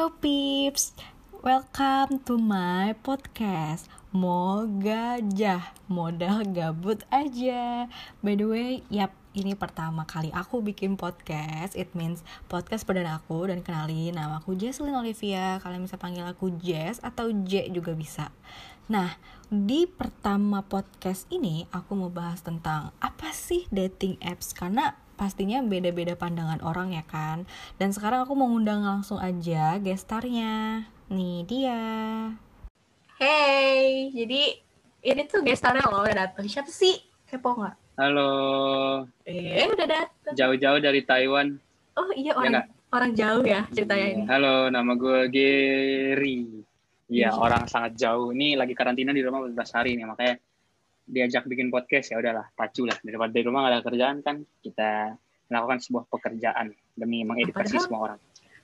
Ayo Pips, welcome to my podcast. Mau gajah, modal gabut aja. By the way, yap, ini pertama kali aku bikin podcast. It means podcast perdana aku Dan kenalin, nama aku Jesslyn Olivia. Kalian bisa panggil aku Jess atau J juga bisa. Nah, di pertama podcast ini aku mau bahas tentang apa sih dating apps? Karena pastinya beda-beda pandangan orang ya kan Dan sekarang aku mau ngundang langsung aja gestarnya Nih dia Hey, jadi ini tuh gestarnya lo udah dateng Siapa sih? Kepo nggak? Halo, Eh, udah dateng jauh-jauh dari Taiwan. Oh iya Ya orang, nggak? orang jauh ya ceritanya ini Halo, nama gue Gary. Iya, Iya. orang sangat jauh. Ini lagi karantina di rumah 14 hari nih, makanya diajak bikin podcast ya udahlah, pacu lah. Daripada di rumah gak ada kerjaan kan, kita melakukan sebuah pekerjaan demi mengedukasi Padahal- semua orang.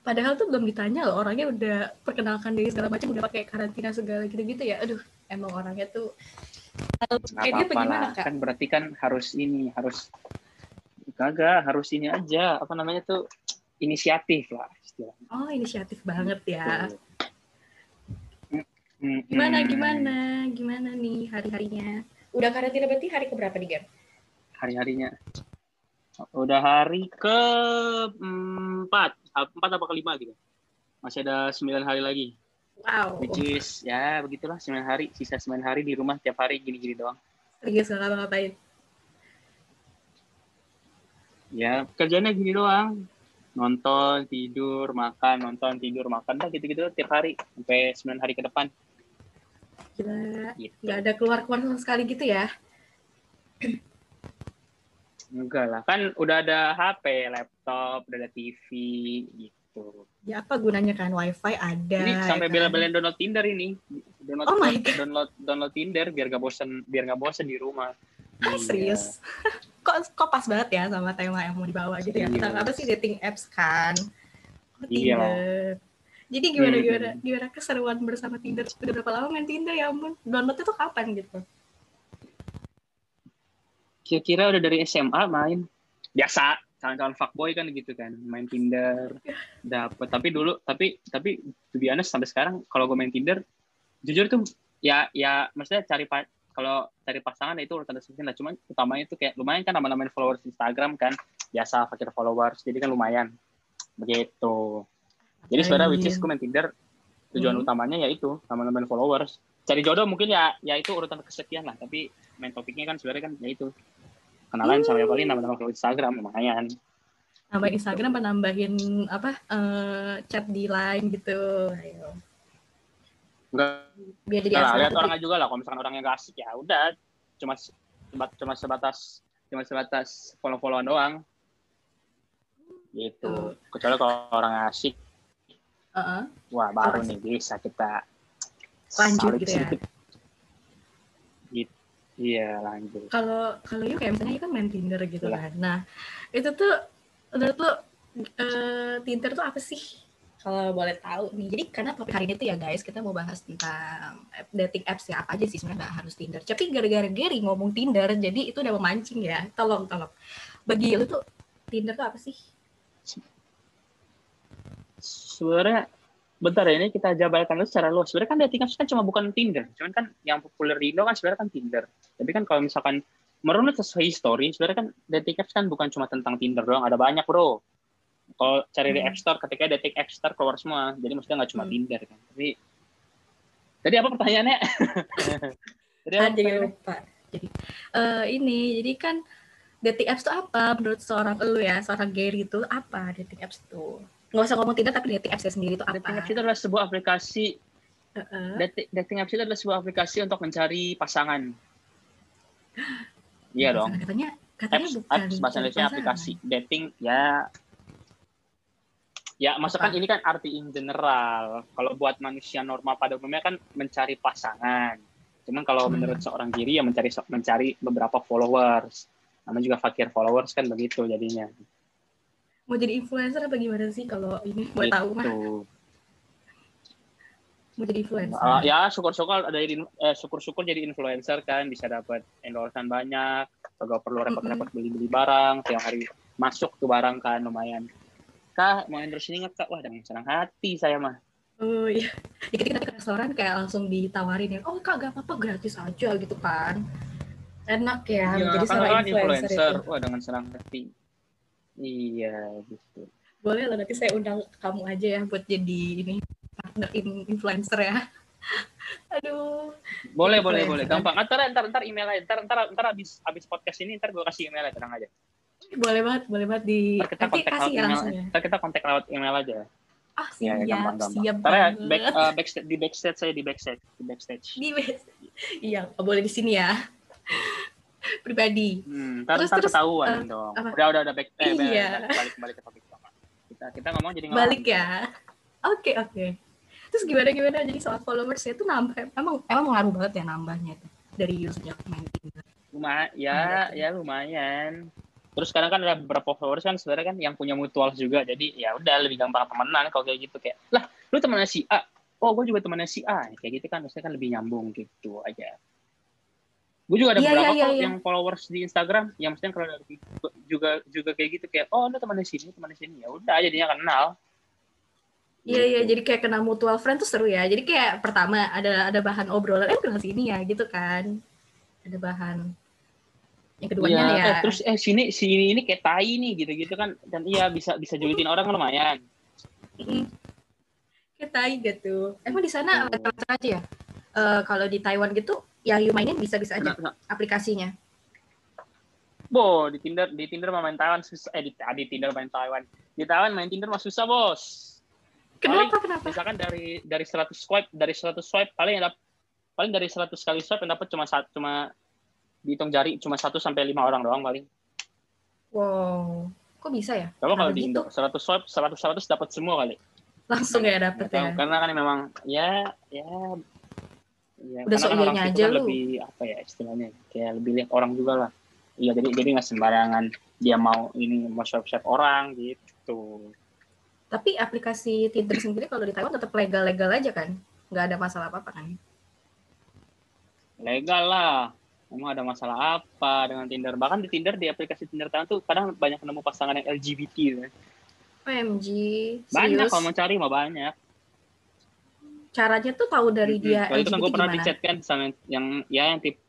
Padahal tuh belum ditanya loh orangnya udah perkenalkan diri segala macam udah pakai karantina segala gitu-gitu ya. Aduh, emang orangnya tuh eh, kayak dia bagaimana kak? kan berarti kan harus ini, harus kagak, harus ini aja, apa namanya tuh inisiatif lah istilahnya. Oh inisiatif banget ya. Gimana gimana gimana nih hari harinya? Udah karantina berarti hari keberapa nih Gan? hari-harinya. Udah hari ke empat empat apa kelima gitu. Masih ada sembilan hari lagi. Wow. which is ya begitulah. Sembilan hari sisa sembilan hari di rumah tiap hari gini-gini doang. Serius gak ngapa-ngapain? ya kerjanya gini doang. Nonton tidur makan nonton tidur makan. Dah gitu-gitu tiap hari. Sampai sembilan hari ke depan Gila. gitu Gak ada keluar-keluar sama sekali gitu ya? enggak lah kan udah ada HP laptop udah ada TV gitu Ya apa gunanya kan wifi ada. Ini sampai ya kan? bela-belain download Tinder ini. Download, Oh my God. download download Tinder biar gak bosen biar gak bosen di rumah. Ah, Iya. serius? kok kok pas banget ya sama tema yang mau dibawa gitu ya? Iya. Tentang apa sih dating apps kan? Oh, Iya. Jadi gimana Hmm. gimana gimana keseruan bersama Tinder? Udah berapa lama main Tinder ya ampun? Downloadnya tuh kapan gitu? Kira-kira udah dari SMA main. Biasa, kawan-kawan fuckboy kan gitu kan, main Tinder. Dapet tapi dulu tapi tapi to be honest sampai sekarang kalau gue main Tinder jujur tuh ya ya maksudnya cari kalau cari pasangan itu urutan sesuatu lah cuman utamanya itu kayak lumayan kan nama-namain followers Instagram kan biasa fakir followers jadi kan lumayan begitu Jadi sebenarnya which is gue main Tinder tujuan Hmm. utamanya ya itu nama-nama followers. Cari jodoh mungkin ya ya itu urutan kesekian lah, tapi main topiknya kan sebenarnya kan ya itu kenalan sama yang paling nama-nama follow Instagram lumayan. Nambahin Instagram apa nambahin apa eh, chat di line gitu. Ayo. Enggak Biar jadi lihat tuh. orangnya juga lah. Kalau misalkan orangnya gak asik ya udah cuma sebat- cuma sebatas cuma sebatas follow-followan doang. Gitu. Kecuali kalau orang asik, Heeh. wah baru nih bisa kita Lanjut gitu ya. Gitu. Iya lanjut. Kalau kalau yuk kayak misalnya kan main Tinder gitu Iya. kan. Nah, itu tuh menurut lu eh, Tinder tuh apa sih? Kalau boleh tahu nih. Jadi karena topik hari ini tuh ya guys, kita mau bahas tentang dating apps ya apa aja sih sebenarnya nggak harus Tinder. Tapi gara-gara Gary ngomong Tinder, jadi itu udah memancing ya. Tolong, tolong. Bagi lu tuh Tinder tuh apa sih? Sebenarnya bentar ya ini kita jabarkan dulu secara luas. Sebenarnya kan dating apps kan cuma bukan Tinder, cuman kan yang populer di Indo kan sebenarnya kan Tinder. Tapi kan kalau misalkan menurut sesuai history, sebenarnya kan dating apps kan bukan cuma tentang Tinder doang, ada banyak bro. Kalau cari di Hmm. App Store, ketika dating App Store keluar semua, jadi maksudnya nggak cuma Hmm. Tinder kan. Tapi tadi apa pertanyaannya? tadi apa Ah, jadi pertanyaannya? lupa. Jadi eh, ini, jadi kan dating apps tuh apa menurut seorang lu ya, seorang Gary itu apa dating apps itu? Nggak usah ngomong Tinder tapi dating apps sendiri itu apa? Dating apps itu adalah sebuah aplikasi. Heeh. Dating, dating apps itu adalah sebuah aplikasi untuk mencari pasangan. Iya dong. Katanya katanya apps, bukan apps bahasa Indonesia aplikasi dating ya ya kan Apa? ini kan arti in general kalau buat manusia normal pada umumnya kan mencari pasangan cuman kalau Hmm. menurut seorang diri ya mencari mencari beberapa followers namanya juga fakir followers kan begitu jadinya Mau jadi influencer apa gimana sih kalau ini mau tahu mah gitu mau jadi influencer. Uh, ya syukur-syukur ada jadi eh, syukur-syukur jadi influencer kan bisa dapat endorsean banyak gak perlu repot-repot beli-beli barang tiap hari masuk tuh barang kan lumayan kak mau endorse ini nggak kak wah dengan senang hati saya mah Oh iya, dikit kita ke restoran kayak langsung ditawarin ya, oh kak gak apa-apa gratis aja gitu kan. Enak ya, Iya, jadi kan seorang influencer, influencer. itu. Wah, dengan senang hati. Iya, gitu. Boleh lah nanti saya undang kamu aja ya buat jadi ini partner in- influencer ya. Aduh, Boleh, boleh, boleh. Gampang. Ntar, ntar, ntar email aja. Ntar, ntar, ntar abis, abis podcast ini, ntar gue kasih email aja, tenang aja. boleh banget, boleh banget di Ntar kita nanti kontak kasih ya langsung ya. Ntar kita kontak lewat email aja. Ah Iya, siap, gampang, gampang. siap Ntar ya, back, uh, backstage, di backstage saya di backstage, di backstage. Di Iya, nggak boleh di sini ya. Pribadi. Hmm, ntar, Terus- ntar terus, ketahuan eh, dong. apa? Udah, udah, udah back, eh, Iya. balik, balik, ke topik. Kita, kita ngomong jadi ngelang. Balik ya. Oke, oke. Terus gimana gimana jadi soal followersnya tuh nambah. Emang emang ngaruh banget ya nambahnya tuh dari usernya main Tinder. Lumayan, ya, ya lumayan. Terus sekarang kan ada beberapa followers kan sebenarnya kan yang punya mutual juga. Jadi ya udah lebih gampang temenan kalau kayak gitu kayak lah lu temennya si A. Oh, gue juga temennya si A. Kayak gitu kan maksudnya kan lebih nyambung gitu aja. Gue juga ada Iya, beberapa kok iya, yang followers di Instagram yang maksudnya kalau dari juga juga kayak gitu kayak oh lu temennya sini, temennya sini. Ya udah jadinya kenal. Iya iya Gitu. jadi kayak kenal mutual friend tuh seru ya. Jadi kayak pertama ada ada bahan obrolan eh kenal sini ya gitu kan. Ada bahan. Yang keduanya Iya, ya. eh, terus eh sini sini ini kayak tai nih gitu-gitu kan dan iya bisa bisa julitin orang lumayan. Kayak tai gitu. Emang di sana Hmm. macam-macam aja ya. Eh, kalau di Taiwan gitu yang you mainin bisa-bisa aja Nah, nah, aplikasinya. Bo, di Tinder di Tinder main Taiwan susah. Eh di, ah, di Tinder main Taiwan. Di Taiwan main Tinder mah susah, Bos. Kenapa kenapa? Misalkan dari dari 100 swipe, dari 100 swipe paling dap- paling dari 100 kali swipe yang dapat cuma satu cuma dihitung jari cuma 1 sampai 5 orang doang paling. Wow. Kok bisa ya? Coba kalau di gitu? Indo 100 swipe 100 100 dapat semua kali. Langsung ya tahu, ya. Karena kan memang ya ya ya Udah karena kan aja kan lu. lebih apa ya istilahnya kayak lebih lihat orang juga lah. Iya jadi jadi nggak sembarangan dia mau ini mau swipe swipe orang gitu. Tapi aplikasi Tinder sendiri kalau di Taiwan tetap legal-legal aja kan? Nggak ada masalah apa-apa kan? legal lah. Emang ada masalah apa dengan Tinder? Bahkan di Tinder, di aplikasi Tinder Thailand tuh kadang banyak nemu pasangan yang LGBT. Gitu. OMG, Banyak serius? kalau mau cari mah banyak. Caranya tuh tahu dari dia Kalau itu kan gue pernah di chat kan sama yang ya yang tip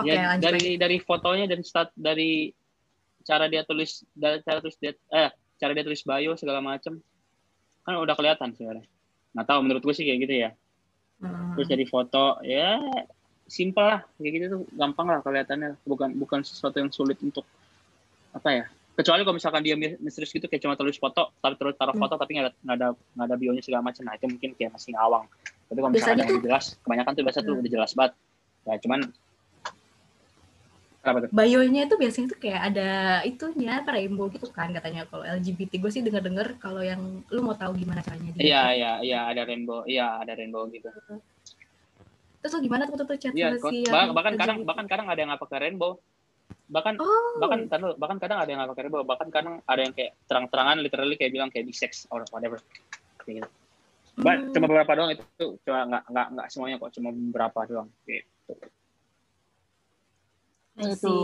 Oke, ya, lanjut dari lagi. dari fotonya dan stat dari cara dia tulis dari cara tulis dia eh cara dia tulis bio segala macam kan udah kelihatan sebenarnya. Nggak tahu menurut gue sih kayak gitu ya. Hmm. Terus dari foto ya simpel lah kayak gitu tuh gampang lah kelihatannya bukan bukan sesuatu yang sulit untuk apa ya kecuali kalau misalkan dia mis- misterius gitu kayak cuma tulis foto tapi terus taruh Hmm. foto tapi nggak ada nggak ada nggak ada bionya segala macam nah itu mungkin kayak masih ngawang tapi kalau misalkan Biasanya yang tuh- jelas kebanyakan tuh biasa tuh Hmm. udah jelas banget ya cuman apa tuh Bio-nya itu biasanya tuh kayak ada itunya apa rainbow gitu kan katanya kalau LGBT gue sih denger-denger kalau yang lu mau tahu gimana caranya dia. iya iya iya ada rainbow iya ada rainbow gitu Terus lu gimana tuh tuh, tuh chat sama kok- si bah- bahkan kadang LGBT? bahkan kadang ada yang nggak pakai rainbow bahkan Oh, bahkan kan lu- bahkan kadang ada yang nggak pakai rainbow bahkan kadang ada yang kayak terang-terangan literally kayak bilang kayak bisex or whatever kayak gitu Ba- hmm. cuma beberapa doang itu cuma nggak nggak nggak semuanya kok cuma beberapa doang gitu Itu.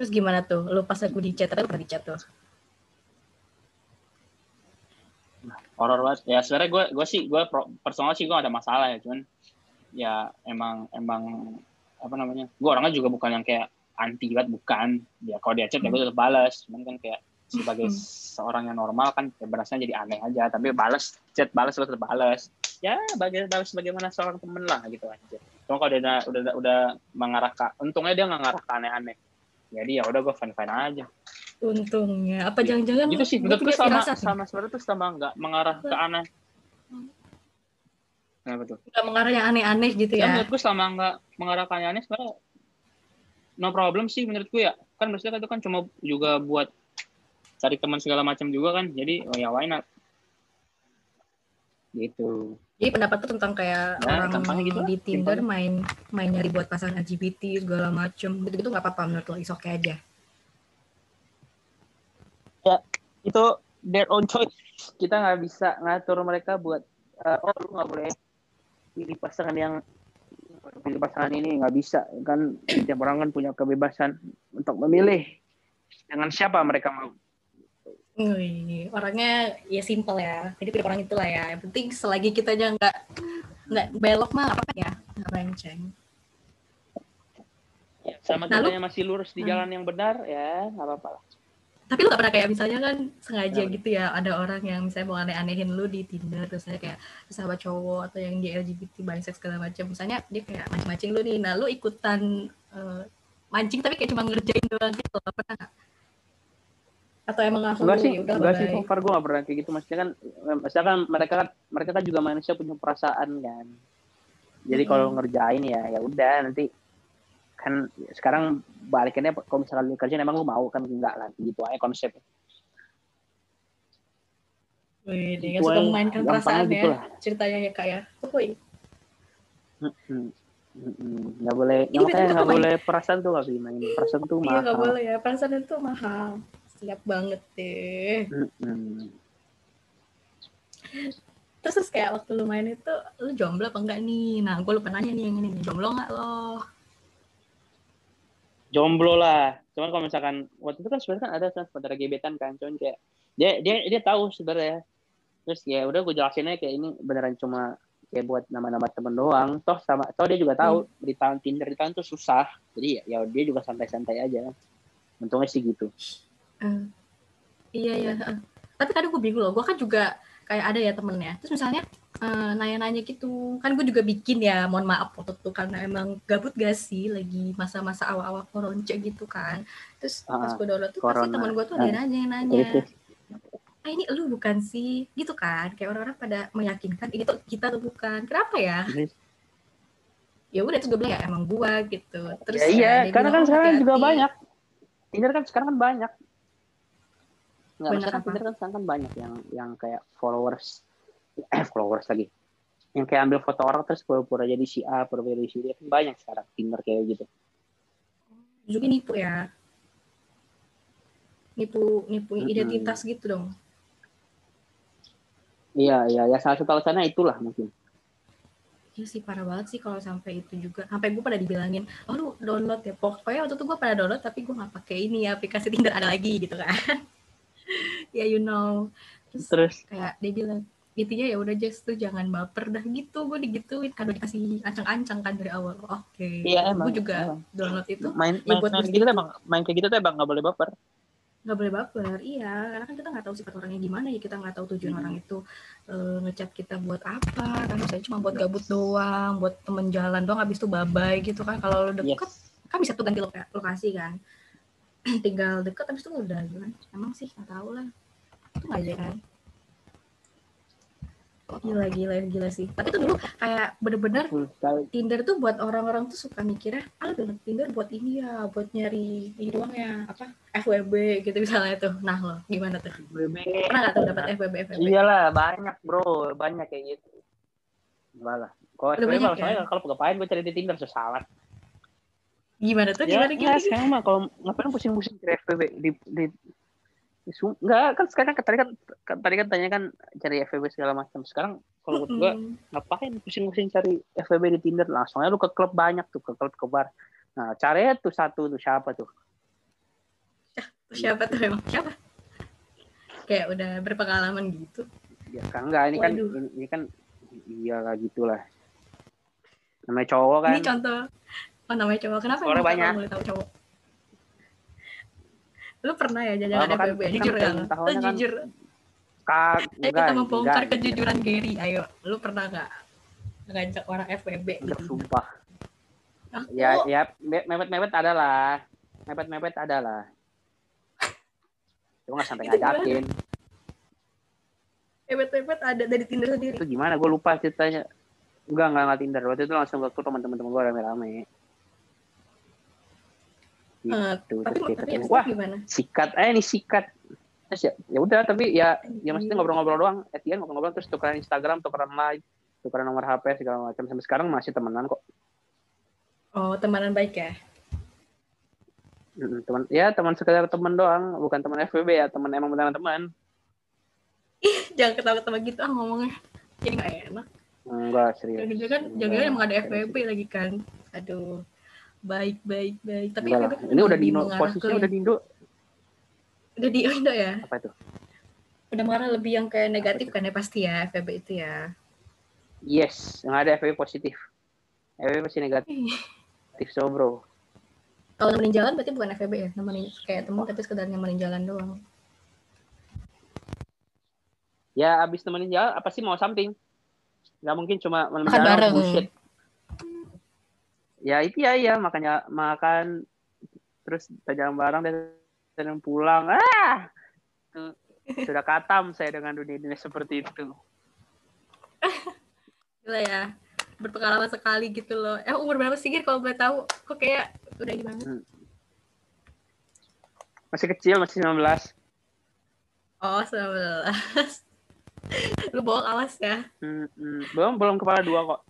Terus gimana tuh? Lu pas aku di chat, lu pernah di chat tuh? horor banget ya sebenarnya gue gue sih gue personal sih gue ada masalah ya cuman ya emang emang apa namanya gue orangnya juga bukan yang kayak anti banget bukan. Ya kalau dia chat ya gue tetap balas cuman kan kayak sebagai Hmm. seorang yang normal kan ya berasanya jadi aneh aja. Tapi balas chat balas gue tetap balas ya bagai balas bagaimana seorang temen lah gitu aja. Cuma kalau dia udah udah udah mengarah ke untungnya dia nggak ngarah ke aneh-aneh. Jadi ya udah gue fine fine aja. Untungnya. Apa jangan-jangan gitu sih. menurut gue sama sama sebenarnya tuh sama nggak mengarah ke aneh Kenapa tuh? Nggak mengarah yang aneh-aneh gitu Ya, ya? menurut gue selama nggak mengarah ke aneh sebenarnya no problem sih menurut gue ya. Kan maksudnya itu kan cuma juga buat cari teman segala macam juga kan. Jadi oh ya why not? Gitu. Jadi pendapat tuh tentang kayak Ya, orang gitu di Tinder simpelnya. main main nyari buat pasangan LGBT segala macem gitu-gitu nggak apa-apa menurut lo is okay aja. Itu their own choice. Kita nggak bisa ngatur mereka buat eh, oh lu nggak boleh pilih pasangan yang pilih pasangan ini nggak bisa kan setiap orang kan punya kebebasan untuk memilih dengan siapa mereka mau Wih, orangnya ya simple ya. Jadi pilih orang itulah ya. Yang penting selagi kita aja nggak nggak belok mah apa ya nggak renceng. Ya, sama Nah, kitanya masih lurus di Hmm. jalan yang benar ya nggak apa-apa lah. Tapi lu gak pernah kayak misalnya kan sengaja gitu ya ada orang yang misalnya mau aneh-anehin lu di Tinder terus saya kayak sahabat cowok atau yang di LGBT bisex segala macam. Misalnya dia kayak mancing-mancing lu nih. Nah, lu ikutan eh, mancing tapi kayak cuma ngerjain doang gitu. loh. Pernah nggak? Atau emang langsung Enggak sih, udah enggak sih so far gue gak pernah kayak gitu. Maksudnya kan, maksudnya kan mereka kan mereka kan juga manusia punya perasaan kan. Jadi kalau Mm-mm. ngerjain ya ya udah nanti kan sekarang balikannya kalau misalkan lu kerjain emang lu mau kan enggak lah gitu aja konsepnya. Wih, dia Itu suka memainkan perasaan gitu ya lah. ceritanya ya kak ya. Wih. Mm-mm. Nggak boleh, Ini nggak makanya nggak boleh perasaan tuh nggak main. Perasaan tuh iya mahal. nggak boleh ya perasaan itu mahal. Siap banget deh. Terus, terus kayak waktu lu main itu, lu jomblo apa enggak nih? Nah, gue lupa nanya nih yang ini nih, jomblo nggak lo? Jomblo lah. Cuman kalau misalkan waktu itu kan sebenarnya kan ada kan saudara gebetan kan, cuman kayak dia dia dia tahu sebenarnya. Terus ya udah gue jelasin aja kayak ini beneran cuma kayak buat nama-nama temen doang. Toh sama toh dia juga tahu di tahun Tinder di tahun tuh susah. Jadi ya, ya dia juga santai-santai aja. Untungnya sih gitu. Eh, iya ya. eh. Tapi kadang gue bingung loh, gue kan juga kayak ada ya temennya. Terus misalnya eh, nanya-nanya gitu, kan gue juga bikin ya, mohon maaf foto tuh karena emang gabut gak sih lagi masa-masa awal-awal koronce gitu kan. Terus pas Ah, gue download tuh pasti corona. temen gue tuh ada nanya nanya, terus. ah ini lu bukan sih? Gitu kan, kayak orang-orang pada meyakinkan ini tuh kita tuh bukan. Kenapa ya? Terus. Ya udah terus gue bilang ya emang gue gitu. Terus ya iya, karena bilang, kan "Oh, sekarang juga hati-hati." banyak. Tinder kan sekarang kan banyak. Nggak, kan? Tinder kan sekarang kan banyak yang yang kayak followers, eh followers lagi. Yang kayak ambil foto orang terus pura-pura jadi si A, pura-pura jadi si D. Kan banyak sekarang Tinder kayak gitu. juga nipu ya nipu nipu Mm-mm. identitas gitu dong Iya, iya, ya salah satu alasannya itulah mungkin. Iya sih parah banget sih kalau sampai itu juga sampai gue pada dibilangin oh lu download ya pokoknya waktu itu gue pada download tapi gue nggak pakai ini ya aplikasi Tinder ada lagi gitu kan ya you know terus Terus kayak dia bilang intinya ya udah just tuh jangan baper dah gitu. Gue digituin. Kan udah dikasih ancang-ancang kan dari awal. Oke. Iya, emang, gue juga emang. download itu. Main Ya, main, buat main gitu itu. tuh emang main kayak gitu tuh emang nggak boleh baper. nggak boleh baper iya. Karena kan kita nggak tahu sifat orangnya gimana ya. Kita nggak tahu tujuan Hmm. orang itu eh, ngechat kita buat apa. Kan misalnya cuma buat gabut doang buat temen jalan doang habis itu babay gitu kan. Kalau lo deket Yes. kan bisa tuh ganti loka- lokasi kan. Tinggal deket habis itu udah gitu kan emang sih nggak tahu lah. Itu aja kan gila gila gila sih tapi tuh dulu kayak bener-bener. Tinder tuh buat orang-orang tuh suka mikirnya ah download Tinder buat ini ya buat nyari ini doang ya apa FWB gitu misalnya tuh nah lo gimana tuh pernah nggak tuh dapat FWB FWB Iyalah banyak bro, banyak kayak gitu. Enggak lah. Kalau Udah FWB ya? soalnya kalau ngapain gue cari di Tinder susah amat. gimana tuh Ya, gimana ya, gimana sekarang mah kalau ngapain pusing-pusing cari FWB di di, Enggak, kan sekarang kan tadi kan, kan tadi kan tanya kan cari FWB segala macam. Sekarang kalau menurut gue ngapain pusing-pusing cari FWB di Tinder langsung aja lu ke klub banyak tuh ke klub ke bar. Nah, caranya tuh satu tuh siapa tuh? Tuh siapa tuh emang siapa kayak udah berpengalaman gitu Ya kan enggak ini kan ini, ini kan iya lah gitulah. Namanya cowok kan. ini contoh oh namanya cowok kenapa emang banyak. boleh tahu cowok lu pernah ya jajan Lama kan- FWB kan jujur kan lu kan jujur Kak, Ayo kita membongkar enggak, kejujuran Gary ayo lu pernah nggak ngajak orang FWB enggak, gitu sumpah. Aku- Ya, ya, me- mepet-mepet ada lah. Mepet-mepet ada lah. Cuma nggak sampai ngajakin. Ebet-ebet ada dari Tinder sendiri. Itu gimana? Gue lupa ceritanya. Enggak, enggak, enggak Tinder. Waktu itu langsung ke teman-teman gue rame-rame. Gitu. Eh, tapi kayak tapi ketemu, abis Wah, gimana? sikat. Eh, ini sikat. Terus ya, ya udah, tapi ya, ya maksudnya ngobrol-ngobrol doang. Etian ngobrol-ngobrol, terus tukeran Instagram, tukeran live, tukeran nomor HP, segala macam. Sampai sekarang masih temenan kok. Oh, temanan baik ya. Teman ya teman sekedar teman doang bukan teman FWB ya teman emang beneran teman Jangan ketawa-ketawa gitu ah ngomongnya. Jadi nggak enak. enggak serius Jangan kan, jangan emang ada FWB lagi kan. Aduh. Baik, baik, baik. Tapi Enggak ini udah di Indo mengarah posisinya ke- udah di Indo udah di Indo ya. apa itu Udah marah lebih yang kayak negatif kan ya pasti ya FVB itu ya. Yes, yang ada FVB positif. FVB pasti negatif, so bro. Kalau nemenin jalan berarti bukan FVB ya, nemenin kayak temen tapi sekedar nemenin jalan doang. Ya abis nemenin jalan apa sih mau samping? Gak mungkin cuma nemenin jalan bareng. bullshit. Ya itu ya ya makanya makan terus jalan bareng dan pulang. Ah, itu sudah katam saya dengan dunia dunia seperti itu. Gila ya, berpengalaman sekali gitu loh. Eh umur berapa sih Gir kalau boleh tahu? Kok kayak udah gimana? Masih kecil, masih 19. Oh, 19. Lu bohong awas ya. Hmm, hmm. Belum belum kepala dua kok.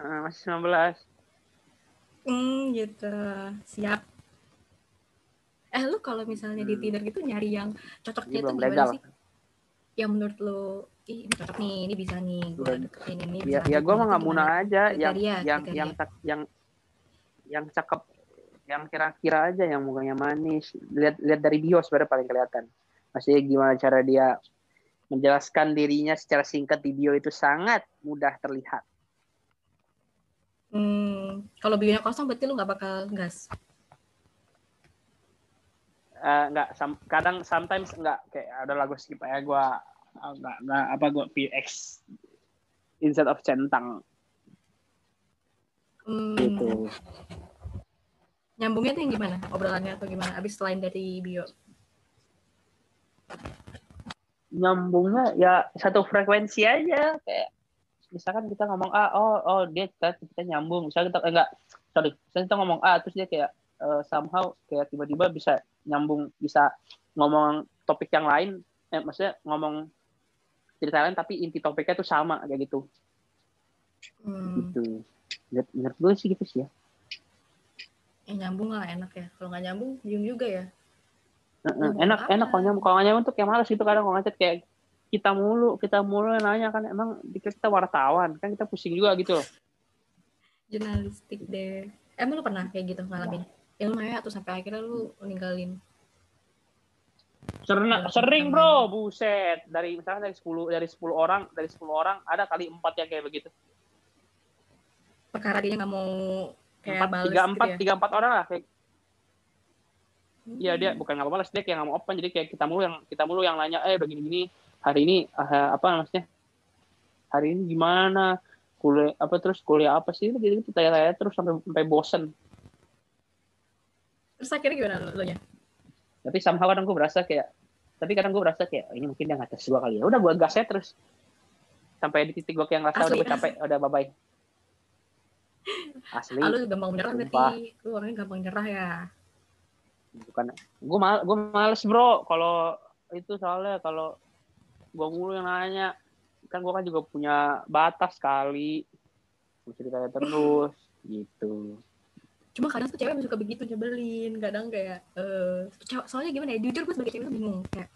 Heeh, masih 19. Hmm, gitu. Siap. Eh, lu kalau misalnya di Hmm. Tinder gitu nyari yang cocoknya itu gimana legal. sih? Yang menurut lu, ih ini cocok nih, ini bisa nih, gue deketin ini. Ya, ya gue mah nggak gimana? muna aja yang Kriteria, yang kriteria. yang cak- yang yang cakep yang kira-kira aja yang mukanya manis lihat lihat dari bio sebenarnya paling kelihatan maksudnya gimana cara dia menjelaskan dirinya secara singkat di bio itu sangat mudah terlihat Hmm, kalau bionya kosong berarti lu nggak bakal gas. Eh, nggak sam- kadang sometimes nggak kayak ada lagu skip aja gue nggak nggak apa gue PX instead of centang Hmm, gitu nyambungnya tuh yang gimana? Obrolannya atau gimana? Abis selain dari bio. nyambungnya ya satu frekuensi aja kayak misalkan kita ngomong A oh oh dia kita, kita nyambung. Misalnya kita eh, enggak sorry. Misalnya kita ngomong A terus dia kayak eh, somehow kayak tiba-tiba bisa nyambung bisa ngomong topik yang lain. Eh, maksudnya ngomong cerita lain tapi inti topiknya tuh sama kayak gitu. Hmm, gitu. Menurut, menurut gue sih gitu sih ya. Eh, nyambung lah enak ya. Kalau nggak nyambung, bingung juga ya. Heeh, Ngomong enak apa? enak kalau nyambung. Kalau nggak nyambung tuh kayak malas gitu kadang. Kalau ngechat kayak kita mulu kita mulu yang nanya kan emang dikira kita wartawan kan kita pusing juga gitu loh Jurnalistik deh. Emang lu pernah kayak gitu ngalamin? Yang lu nanya tuh sampai akhirnya lu ninggalin. Sering, sering bro, buset. Dari misalnya dari 10 dari 10 orang, dari 10 orang ada kali empat yang kayak begitu. Perkara dia nggak mau kayak Empat, tiga gitu empat, ya. tiga empat orang lah. Kayak, Hmm. Iya dia bukan nggak balas dia kayak nggak mau open. Jadi kayak kita mulu yang kita mulu yang nanya, eh begini gini hari ini eh, apa maksudnya? Hari ini gimana? Kuliah apa terus kuliah apa sih? Gitu gitu tanya-tanya terus sampai sampai bosen. Terus akhirnya gimana lu nya? Tapi somehow kadang gue berasa kayak, tapi kadang gue berasa kayak "Oh, ini mungkin dia nggak tes gue kali ya. Udah gue gas aja terus sampai di titik gue kayak ngerasa udah Asli. gue capek, udah bye bye. Asli. Ah, lu gampang menyerah berarti. Lu orangnya gampang nyerah ya. bukan gue mal gue males bro kalau itu soalnya kalau gue mulu yang nanya. Kan gue kan juga punya batas kali bisa ditanya terus gitu. Cuma kadang tuh cewek suka begitu nyebelin. Kadang kayak eh cewek- soalnya gimana ya? Jujur gue sebagai cewek tuh bingung. Kayak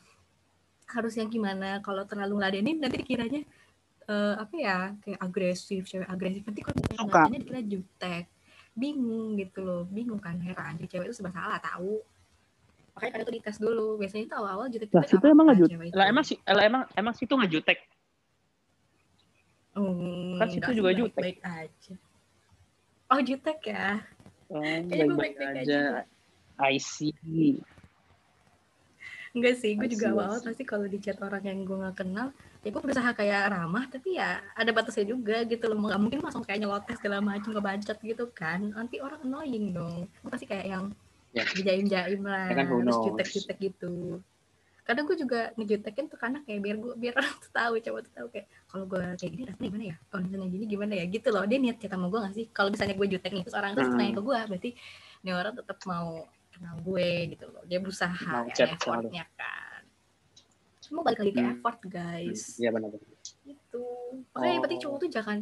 harusnya gimana? Kalau terlalu ngeladenin nanti dikiranya eh apa ya kayak agresif cewek agresif. Nanti kalau misalnya Suka. ngeladenin dikira jutek bingung gitu loh. Bingung kan heran. Jadi cewek itu serba salah tahu makanya kadang tuh dites dulu biasanya tuh awal-awal jutek lah situ emang nggak jutek lah emang sih lah emang emang situ nggak jutek oh, kan situ juga jutek. baik aja oh jutek ya oh, baik-baik baik-baik aja aja. I see Enggak sih, gue juga awal pasti kalau di chat orang yang gue gak kenal, ya gue berusaha kayak ramah, tapi ya ada batasnya juga gitu loh. Nggak mungkin langsung kayak nyelotes segala macam ngebacot gitu kan. Nanti orang annoying dong. Gue pasti kayak yang Ya. jaim-jaim lah, Ya kan, terus jutek-jutek gitu. Kadang gue juga ngejutekin tuh karena kayak biar gue biar orang tuh tahu, coba tuh tahu kayak kalau gue kayak gini rasanya gimana ya? Kalau misalnya gini gimana ya? Gitu loh. Dia niat chat sama gue gak sih? Kalau misalnya gue jutek nih terus orang terus Hmm. nanya ke gue, berarti ini orang tetap mau kenal gue gitu loh. Dia berusaha Mau ya, effortnya kan. Semua balik lagi ke Hmm. effort guys. iya benar benar Gitu. Makanya yang penting Oh. cowok tuh jangan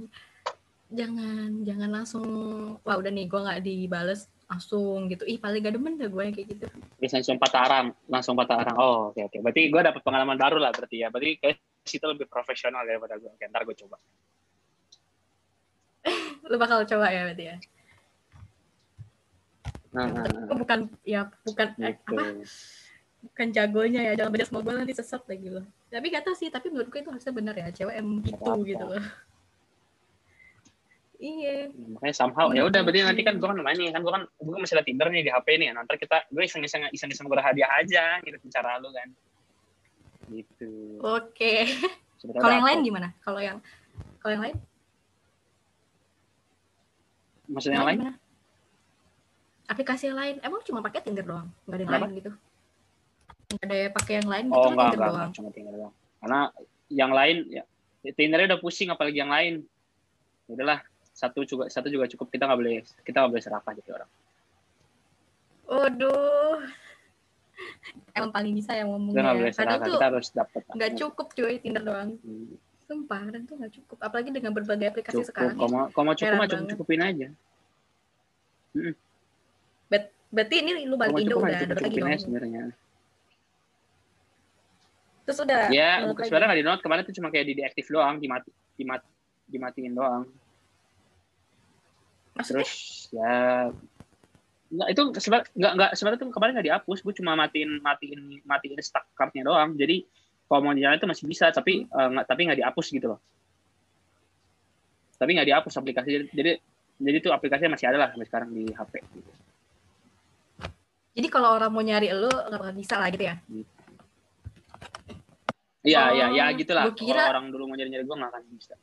jangan jangan langsung wah udah nih gue nggak dibales langsung gitu. Ih paling gak demen dah gue yang kayak gitu. Bisa langsung patah arang langsung patah arang. Oh oke oke. Berarti gue dapet pengalaman baru lah berarti ya. Berarti kayak situ lebih profesional daripada gue. Oke ntar gue coba. Lu bakal coba ya berarti ya? Nah, nah, nah. bukan ya bukan eh, gitu. apa? Bukan jagonya ya. Jangan beda sama gue nanti sesat lagi loh. Tapi gak tau sih tapi menurutku itu harusnya benar ya. Cewek emang gitu Apa-apa. gitu loh iya. Makanya somehow ya udah berarti nanti kan gue kan main nih kan gue kan gue kan masih ada Tinder nih di HP nih nanti kita gue iseng iseng iseng iseng berhadiah aja gitu cara lu kan. Gitu. Oke. Sebenarnya kalau yang lain gimana? Kalau yang kalau yang lain? Maksudnya yang lain gimana? Aplikasi yang lain? Emang cuma pakai Tinder doang? Nggak ada yang Kenapa? lain gitu? Nggak ada yang pakai yang lain gitu oh kan enggak Tinder enggak, doang. enggak cuma Tinder doang. Karena yang lain ya Tindernya udah pusing apalagi yang lain. Ya udahlah satu juga satu juga cukup kita nggak boleh kita nggak boleh serakah jadi orang Waduh. Emang paling bisa yang ngomong kita nggak boleh ya. Kadang serakah tuh kita harus dapat nggak cukup cuy Tinder doang. Hmm, Sumpah, kadang tuh nggak cukup. Apalagi dengan berbagai aplikasi cukup sekarang. kalau mau kalau mau cukup mah cukup cukupin aja Berarti ini lu balik Indo udah cukup ada lagi dong. sebenarnya Terus udah. ya sebenarnya nggak di download kemarin tuh cuma kayak di deaktif doang dimati dimat dimatiin doang Maksudnya? terus ya nggak itu sebenarnya nggak nggak sebenarnya tuh kemarin nggak dihapus gue cuma matiin matiin matiin stuck cardnya doang jadi kalau mau jalan itu masih bisa tapi eh, nggak tapi nggak dihapus gitu loh tapi nggak dihapus aplikasi jadi jadi, jadi tuh aplikasinya masih ada lah sampai sekarang di HP gitu. Jadi kalau orang mau nyari lu nggak bakal bisa lah gitu ya. iya Oh, iya ya gitulah kira- kalau orang dulu mau nyari nyari gue nggak akan bisa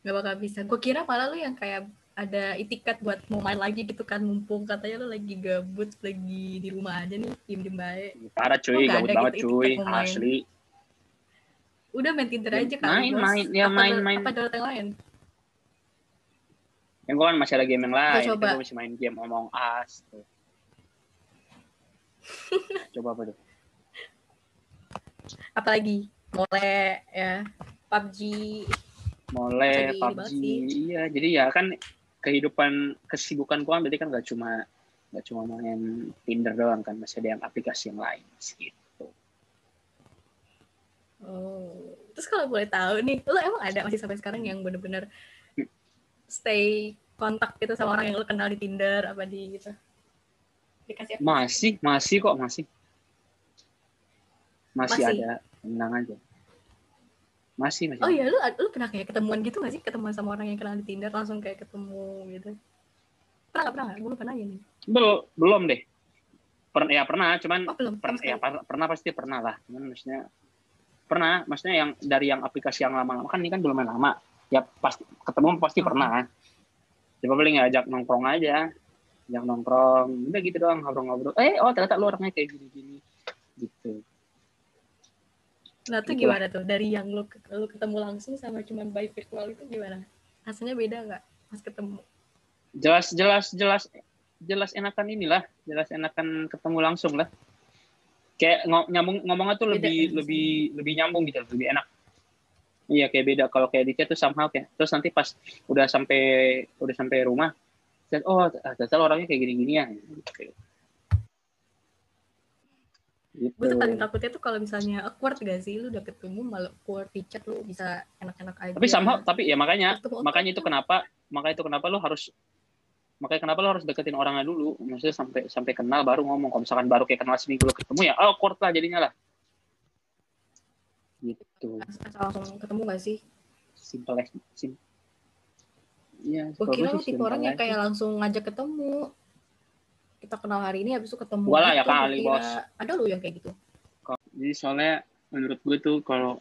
Nggak bakal bisa. Gue kira malah lu yang kayak ada itikat buat mau main lagi gitu kan mumpung katanya lu lagi gabut lagi di rumah aja nih diem diem baik parah cuy gabut ada banget gitu, cuy asli udah main Tinder Ya, aja kan main, main. Ya, apa, main, main. apa ada yang lain yang gue kan masih ada game yang lain coba. gue masih main game Among Us tuh. coba apa tuh apalagi mole ya PUBG Mole, PUBG, iya. Jadi ya kan kehidupan kesibukan gua kan berarti kan gak cuma gak cuma main Tinder doang kan, masih ada yang aplikasi yang lain gitu. oh terus kalau boleh tahu nih lu emang ada masih sampai sekarang yang bener-bener stay kontak gitu sama orang yang lu kenal di Tinder apa di gitu apa? Masih, masih kok masih. Masih, Masih? ada, tenang aja. Masih, masih. oh iya lu lu pernah kayak ketemuan gitu gak sih ketemuan sama orang yang kenal di Tinder langsung kayak ketemu gitu pernah gak pernah gak gue pernah ya nih Belum, belum deh. Pernah ya pernah, cuman oh belum pernah sama ya par- pernah pasti pernah lah. Cuman maksudnya pernah, maksudnya yang dari yang aplikasi yang lama-lama kan ini kan belum lama. Ya pasti ketemu pasti Hmm. pernah. Coba paling ngajak nongkrong aja. Ajak nongkrong, udah gitu doang ngobrol-ngobrol. Eh, oh ternyata lu orangnya kayak gini-gini. Gitu. Nah tuh gimana tuh dari yang lu, lu ketemu langsung sama cuman by virtual itu gimana? Rasanya beda nggak pas ketemu? Jelas jelas jelas jelas enakan inilah, jelas enakan ketemu langsung lah. Kayak ngo- nyambung ngomongnya tuh Beda lebih ya, lebih lebih nyambung gitu, lebih enak. Iya kayak beda kalau kayak di chat tuh somehow kayak terus nanti pas udah sampai udah sampai rumah chat oh ternyata lo orangnya kayak gini-gini ya gitu. Gitu. Gue tuh paling takutnya tuh kalau misalnya awkward gak sih? Lu udah ketemu malah awkward di chat lu bisa enak-enak aja. tapi somehow tapi ya makanya Ketemu makanya itu kenapa makanya itu kenapa lo harus makanya kenapa lo harus deketin orangnya dulu maksudnya sampai sampai kenal baru ngomong kalau misalkan baru kayak kenal seminggu lo ketemu ya oh awkward lah jadinya lah gitu Asal langsung ketemu gak sih? simple sim Iya, Gue kira lu sih tipe orang yang kayak langsung ngajak ketemu. Kita kenal hari ini habis itu ketemu. Gua lah ya gitu, gua kali, bos. Ada lu yang kayak gitu? Jadi soalnya menurut gue tuh kalau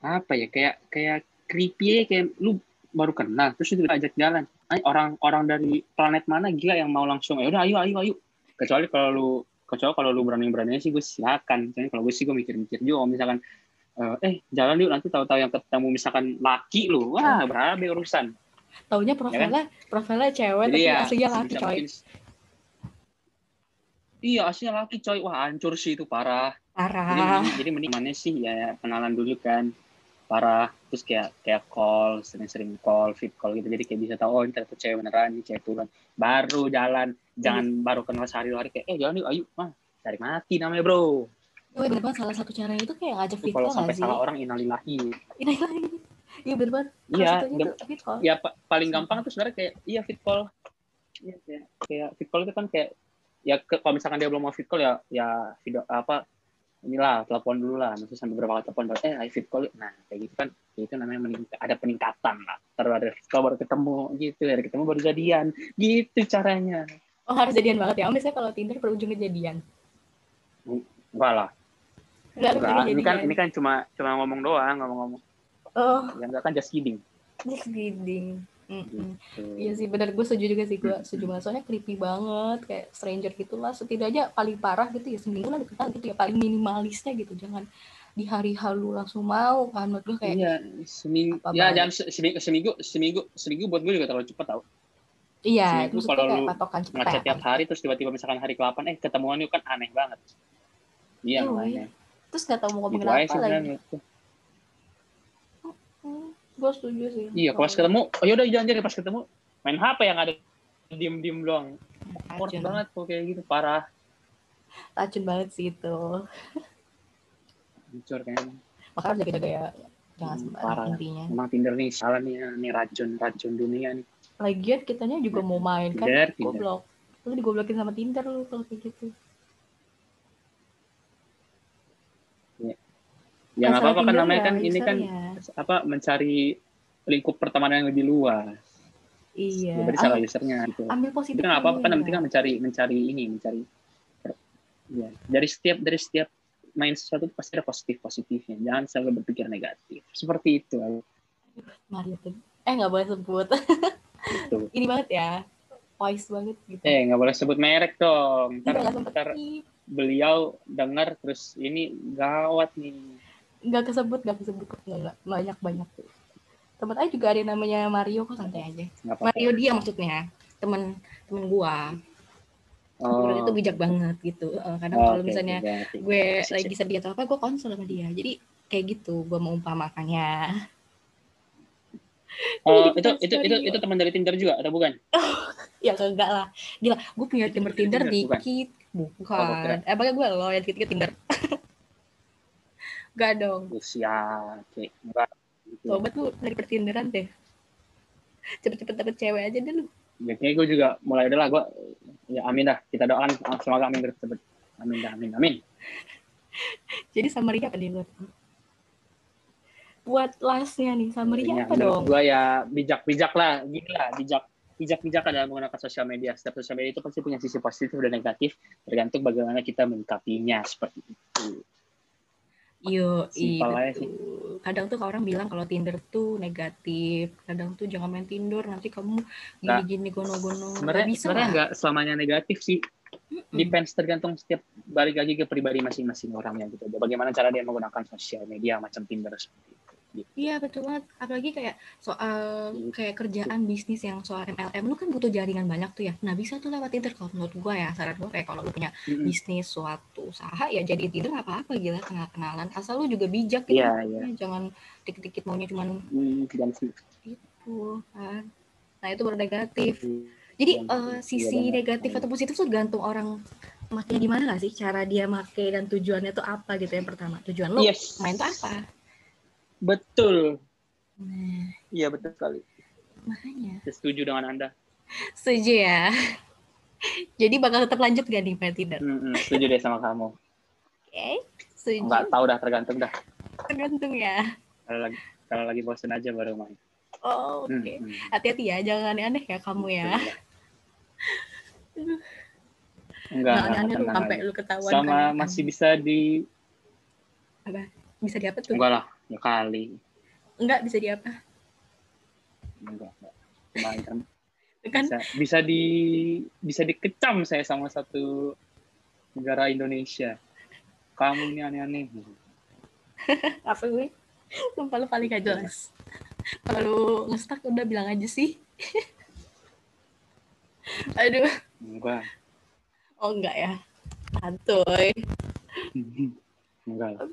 apa ya kayak kayak creepy ya, kayak lu baru kenal terus itu ajak jalan. Orang orang dari planet mana gila yang mau langsung ya udah ayo ayo ayo. Kecuali kalau lu kecuali kalau lu berani beraninya sih gue silakan. Jadi kalau gue sih gue mikir-mikir juga kalau misalkan eh, eh jalan yuk nanti tahu-tahu yang ketemu misalkan laki lu wah berabe urusan. Taunya profilnya profilnya cewek Jadi tapi ya aslinya laki coy. mungkin- Iya aslinya laki coy. Wah hancur sih itu parah. jadi Parah. mending, jadi mending mana sih? Ya kenalan dulu kan. Parah. Terus kayak kayak call sering-sering call fit call gitu. Jadi kayak bisa tahu oh ini ternyata cewek beneran ini cewek turun. Baru jalan. Jangan baru kenal sehari dua hari kayak eh jalan yuk ayo mah. Cari mati namanya bro. Oh, bener banget. Salah satu caranya itu kayak ngajak fit kalau call sampai gak sih? salah orang inalilahi Ini lagi. Iya bener banget. Iya fit call. ya pa- paling gampang tuh sebenarnya kayak iya fit call. Iya kayak kayak fit call itu kan kayak ya ke, kalau misalkan dia belum mau fit call ya ya video apa inilah telepon dulu lah. Nanti sampai berapa kali telepon baru eh I fit call nah kayak gitu kan itu namanya meningkat, ada peningkatan lah. Terus ada fit call baru ketemu gitu. Ada ketemu baru jadian. Gitu caranya. Oh harus jadian banget ya? Oh misalnya kalau Tinder berujung kejadian enggak lah. Enggak, enggak ini kan ini kan cuma cuma ngomong doang ngomong-ngomong. Oh. Yang enggak kan just kidding. Just kidding Mm-mm. gitu. Iya sih benar gue setuju juga sih gue setuju banget. Soalnya creepy banget kayak stranger gitulah. Setidaknya paling parah gitu ya seminggu lah deketan gitu ya paling minimalisnya gitu. Jangan di hari halu langsung mau kan. Menurut gue kayak iya seminggu apa ya jam seminggu seminggu seminggu seminggu buat gue juga terlalu cepat tau. Iya seminggu kalau lu ngechat tiap hari terus tiba-tiba misalkan hari ke-8 eh ketemuan yuk kan aneh banget. Iya Iya, makanya. terus gak tau mau gitu ngomongin aja apa lagi gue setuju sih iya pas ketemu oh yaudah jangan jadi pas ketemu main HP yang ada diem-diem doang. Awkward banget kok kayak gitu parah. Racun banget sih itu. Hancur kan. Makanya harus jaga-jaga ya. Jangan Hmm, parah. intinya. Emang Tinder nih salah nih nih racun racun dunia nih. Lagian kitanya juga mau main kan? Tinder, Tinder. goblok. Lu digoblokin sama Tinder lu kalau kayak gitu. Ya nggak Masalah apa-apa kan namanya ya, kan ini kan usernya. Apa mencari lingkup pertemanan yang lebih luas. Iya. Ya, berarti salah usernya gitu. ambil itu positif nggak apa-apa kan penting kan mencari mencari ini mencari ya. Dari setiap dari setiap main sesuatu itu pasti ada positif positifnya. Jangan selalu berpikir negatif. Seperti itu. Mario tuh eh nggak boleh sebut. Gitu. ini banget ya. Wise banget gitu. Eh nggak boleh sebut merek dong. Iya, ntar, ntar beliau dengar terus ini gawat nih nggak kesebut nggak kesebut nggak banyak banyak tuh tempat aja juga ada yang namanya Mario kok santai aja. Mario dia maksudnya temen temen gua. Oh, itu bijak banget gitu. Eh, kadang oh, kalau oke, misalnya gue lagi sedih atau apa gue konsul sama dia. Jadi kayak gitu gue mengumpamakannya Oh, itu itu itu itu teman dari Tinder juga atau bukan? ya enggak lah. Gila gue punya Tinder Tinder Tinder, bukan? dikit. Oh, bukan. Eh gue lo yang dikit-dikit Tinder Gak dong. Usia, oke, enggak. Gitu. coba tuh dari pertinderan deh. Cepet-cepet dapet cewek aja deh lu. Ya, kayaknya gue juga mulai udah lah gue ya amin dah. Kita doakan semoga amin tersebut amin dah amin amin. Jadi summary apa nih buat lastnya nih summary Intinya, apa menurut dong? gue ya bijak bijak lah gini lah bijak bijak bijak dalam menggunakan sosial media. Setiap sosial media itu pasti punya sisi positif dan negatif tergantung bagaimana kita menyikapinya seperti itu Yo, betul. Kadang tuh orang bilang kalau Tinder tuh negatif. Kadang tuh jangan main Tinder, nanti kamu Nggak. gini-gini gono-gono. Sebenarnya nggak selamanya negatif sih depends tergantung setiap balik lagi ke pribadi masing-masing orangnya gitu bagaimana cara dia menggunakan sosial media macam Tinder seperti itu. Iya betul banget. Apalagi kayak soal kayak kerjaan bisnis yang soal MLM, lu kan butuh jaringan banyak tuh ya. Nah bisa tuh lewat Tinder kalau menurut gua ya. Saran gua kayak kalau lu punya Mm-mm. bisnis suatu usaha ya jadi Tinder apa-apa gila kenal-kenalan. Asal lu juga bijak gitu. Iya, iya. Jangan dikit-dikit maunya cuman Hmm, sih itu kan. Nah itu baru negatif. Jadi Iya, eh, iya, sisi benar. negatif atau positif tuh tergantung orang makanya gimana gak sih cara dia make dan tujuannya tuh apa gitu yang pertama tujuan lo yes main tuh apa betul. Nah. Iya betul sekali. Makanya. Saya setuju dengan anda. Setuju ya. Jadi bakal tetap lanjut gak nih Tinder oke Mm-mm, setuju deh sama kamu. Setuju. Nggak tahu dah tergantung dah. Tergantung ya. Kalau lagi kalau lagi bosen aja baru main. Oh, oke. Hmm, hmm. hati-hati ya jangan aneh-aneh ya kamu ya. Enggak enggak aneh lu sampai lu ketahuan sama kan. masih bisa di bisa di apa tuh? Enggak lah ya kali. Enggak bisa di apa? Enggak enggak. Cuma internet. kan? Bisa bisa di bisa dikecam saya sama satu negara Indonesia. Kamu ini aneh-aneh. Apa gue? Sumpah lu paling gak jelas. Kalau lu ngestak udah bilang aja sih. Aduh. Enggak. Oh enggak ya? Santuy. Enggak.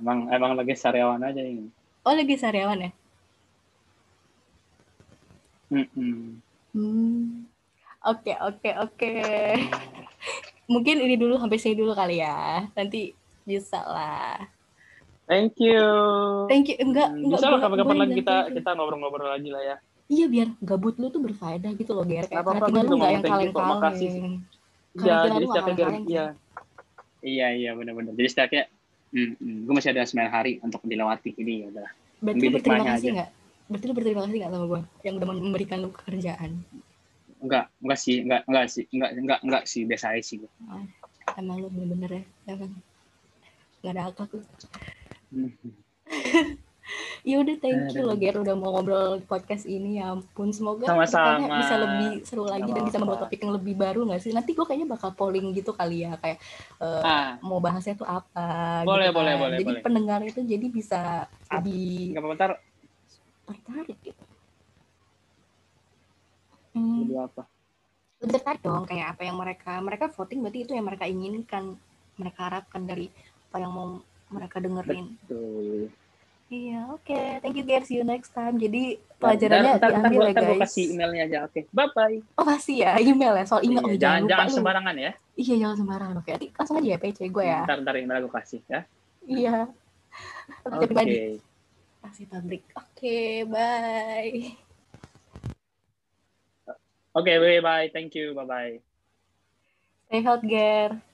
Emang emang lagi sariawan aja ini. Oh lagi sariawan ya? Hmm. Oke oke oke. Mungkin ini dulu sampai sini dulu kali ya. Nanti bisa lah. Thank you. Thank you. Enggak Hmm, enggak bisa lah kapan-kapan lagi kita you. kita ngobrol-ngobrol lagi lah ya. Iya biar gabut lu tuh berfaedah gitu loh Ger. Karena gua lu nggak yang thank you kok, makasih. kaleng-kaleng. Iya, Karena jadi setiap ngalahin, iya. Iya, iya benar-benar. Jadi setiapnya hmm, hmm, gue masih ada 9 hari untuk dilewati ini ya udah. Berarti lu berterima kasih nggak? Berarti lu berterima kasih nggak sama gue yang udah memberikan lu pekerjaan? Enggak, enggak sih, enggak enggak sih, enggak enggak enggak sih, biasa aja sih gue. Oh, emang lu bener-bener ya, emang nggak ada akal lu. Ya udah thank you loh Ger udah mau ngobrol di podcast ini ya ampun semoga Sama-sama. bisa lebih seru lagi dan bisa membawa Sama-sama. topik yang lebih baru nggak sih nanti gue kayaknya bakal polling gitu kali ya kayak eh, Ah, mau bahasnya tuh apa Boleh, gitu boleh, kan. boleh, jadi boleh. pendengar itu jadi bisa Ap- lebih enggak apa-apa ntar tertarik gitu hmm, lebih apa? lebih tertarik dong kayak apa yang mereka mereka voting berarti itu yang mereka inginkan mereka harapkan dari apa yang mau mereka dengerin Tuh. Iya oke thank you guys see you next time jadi Ntar, pelajarannya ntar, ntar, diambil ya ntar gua guys kasih emailnya aja. Oke, bye-bye. Oh pasti ya, email ya. Soal email, oh, Iya, jangan, jangan jangan lu. sembarangan ya. Iya, jangan sembarangan. Oke, nanti langsung aja ya PC gue ya. Ntar ntar email gue kasih ya. Iya. Oke. pribadi. Kasih publik. Oke, bye. Oke, bye bye. Thank you. Bye bye. Stay healthy, Ger.